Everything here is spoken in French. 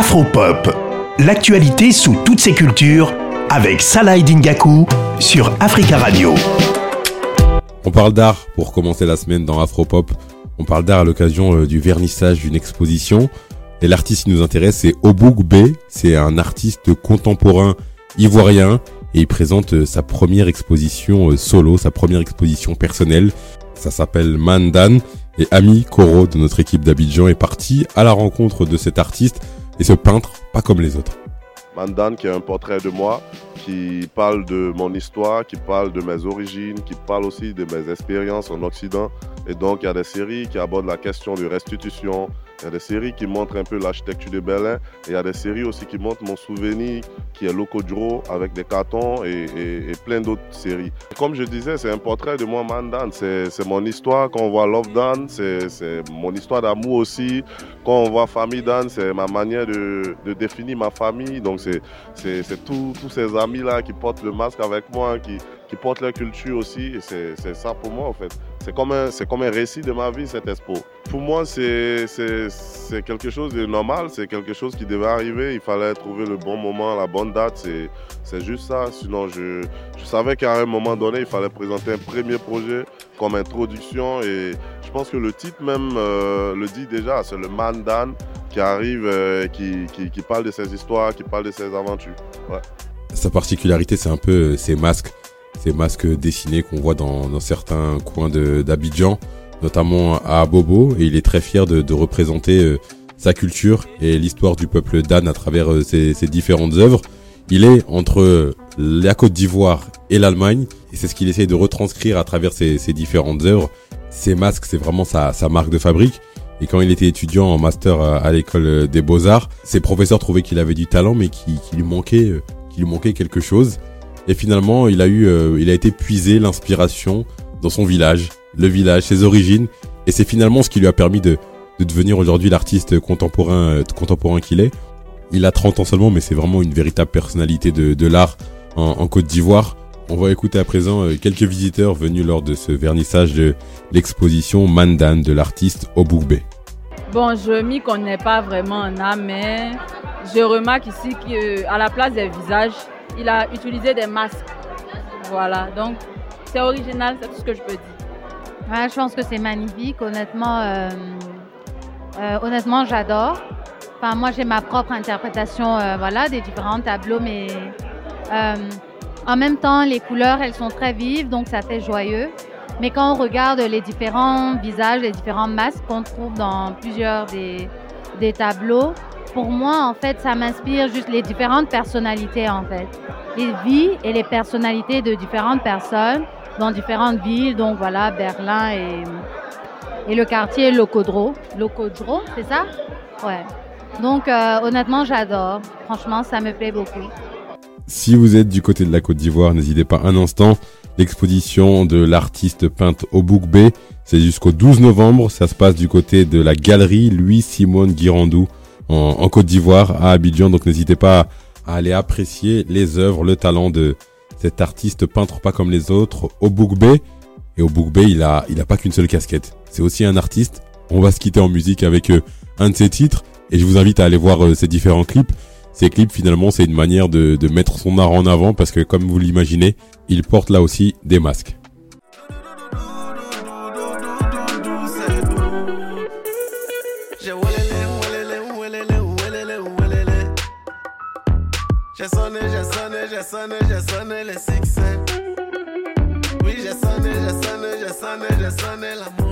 Afropop, l'actualité sous toutes ses cultures avec Salah Dingaku sur Africa Radio. On parle d'art pour commencer la semaine dans Afropop. On parle d'art à l'occasion euh, du vernissage d'une exposition. Et l'artiste qui nous intéresse, c'est Obouk B. C'est un artiste contemporain ivoirien et il présente euh, sa première exposition euh, solo, sa première exposition personnelle. Ça s'appelle Mandan et Ami Koro de notre équipe d'Abidjan est parti à la rencontre de cet artiste et ce peintre pas comme les autres. Mandan qui est un portrait de moi, qui parle de mon histoire, qui parle de mes origines, qui parle aussi de mes expériences en Occident. Et donc il y a des séries qui abordent la question de restitution, il y a des séries qui montrent un peu l'architecture de Berlin. Et il y a des séries aussi qui montrent mon souvenir, qui est Locodro, avec des cartons et, plein d'autres séries. Comme je disais, c'est un portrait de moi, Mandan. C'est mon histoire. Quand on voit Love Dan, c'est mon histoire d'amour aussi. Quand on voit Famille Dan, c'est ma manière de, définir ma famille. Donc c'est tous ces amis-là qui portent le masque avec moi, qui, portent leur culture aussi. Et c'est ça pour moi, en fait. C'est comme, un, comme un récit de ma vie, cette expo. Pour moi, c'est quelque chose de normal, c'est quelque chose qui devait arriver. Il fallait trouver le bon moment, la bonne date. C'est juste ça. Sinon, je, je savais qu'à un moment donné, il fallait présenter un premier projet comme introduction. Et je pense que le titre même euh, le dit déjà. C'est le Mandan qui arrive, euh, qui, qui, qui, parle de ses histoires, qui parle de ses aventures. Sa particularité, c'est un peu ses masques ces masques dessinés qu'on voit dans, certains coins d'Abidjan, notamment à Bobo, et il est très fier de, représenter euh, sa culture et l'histoire du peuple d'Anne à travers euh, ses, différentes œuvres. Il est entre la Côte d'Ivoire et l'Allemagne, et c'est ce qu'il essaie de retranscrire à travers ses, différentes œuvres. Ces masques, c'est vraiment sa, marque de fabrique. Et quand il était étudiant en master à, l'école des beaux-arts, ses professeurs trouvaient qu'il avait du talent, mais qu'il lui manquait, euh, qu'il lui manquait quelque chose. Et finalement, il a eu, euh, il a été puisé l'inspiration dans son village, le village, ses origines. Et c'est finalement ce qui lui a permis de, de devenir aujourd'hui l'artiste contemporain, euh, contemporain qu'il est. Il a 30 ans seulement, mais c'est vraiment une véritable personnalité de, de l'art en, Côte d'Ivoire. On va écouter à présent euh, quelques visiteurs venus lors de ce vernissage de l'exposition Mandan de l'artiste Obougbe. Bon, je m'y connais pas vraiment en âme, mais je remarque ici qu'à la place des visages, il a utilisé des masques. Voilà, donc c'est original, c'est tout ce que je peux dire. je pense que c'est magnifique, honnêtement. Euh, euh, honnêtement, j'adore. Enfin, moi, j'ai ma propre interprétation euh, voilà, des différents tableaux, mais en même temps, les couleurs, elles sont très vives, donc ça fait joyeux. Mais quand on regarde les différents visages, les différents masques qu'on trouve dans plusieurs des tableaux, pour moi, en fait, ça m'inspire juste les différentes personnalités, en fait. Les vies et les personnalités de différentes personnes dans différentes villes, donc voilà, Berlin et, et le quartier Locodro. Locodro, c'est ça? Ouais. Donc, euh, honnêtement, j'adore. Franchement, ça me plaît beaucoup. Si vous êtes du côté de la Côte d'Ivoire, n'hésitez pas un instant. L'exposition de l'artiste peinte B, c'est jusqu'au 12 novembre. Ça se passe du côté de la galerie Louis-Simone Guirandou en, Côte d'Ivoire, à Abidjan. Donc n'hésitez pas à aller apprécier les œuvres, le talent de cet artiste peintre pas comme les autres, Obougbe. Et Obougbe, il a, il a pas qu'une seule casquette. C'est aussi un artiste. On va se quitter en musique avec euh, un de ses titres. Et je vous invite à aller voir euh, ses différents clips. Ces clips, finalement, c'est une manière de, mettre son art en avant parce que, comme vous l'imaginez, il porte là aussi des masques. Sonné, j'ai sonné, les succès. Oui, j'ai sonné, j'ai sonné, j'ai sonné, j'ai sonné la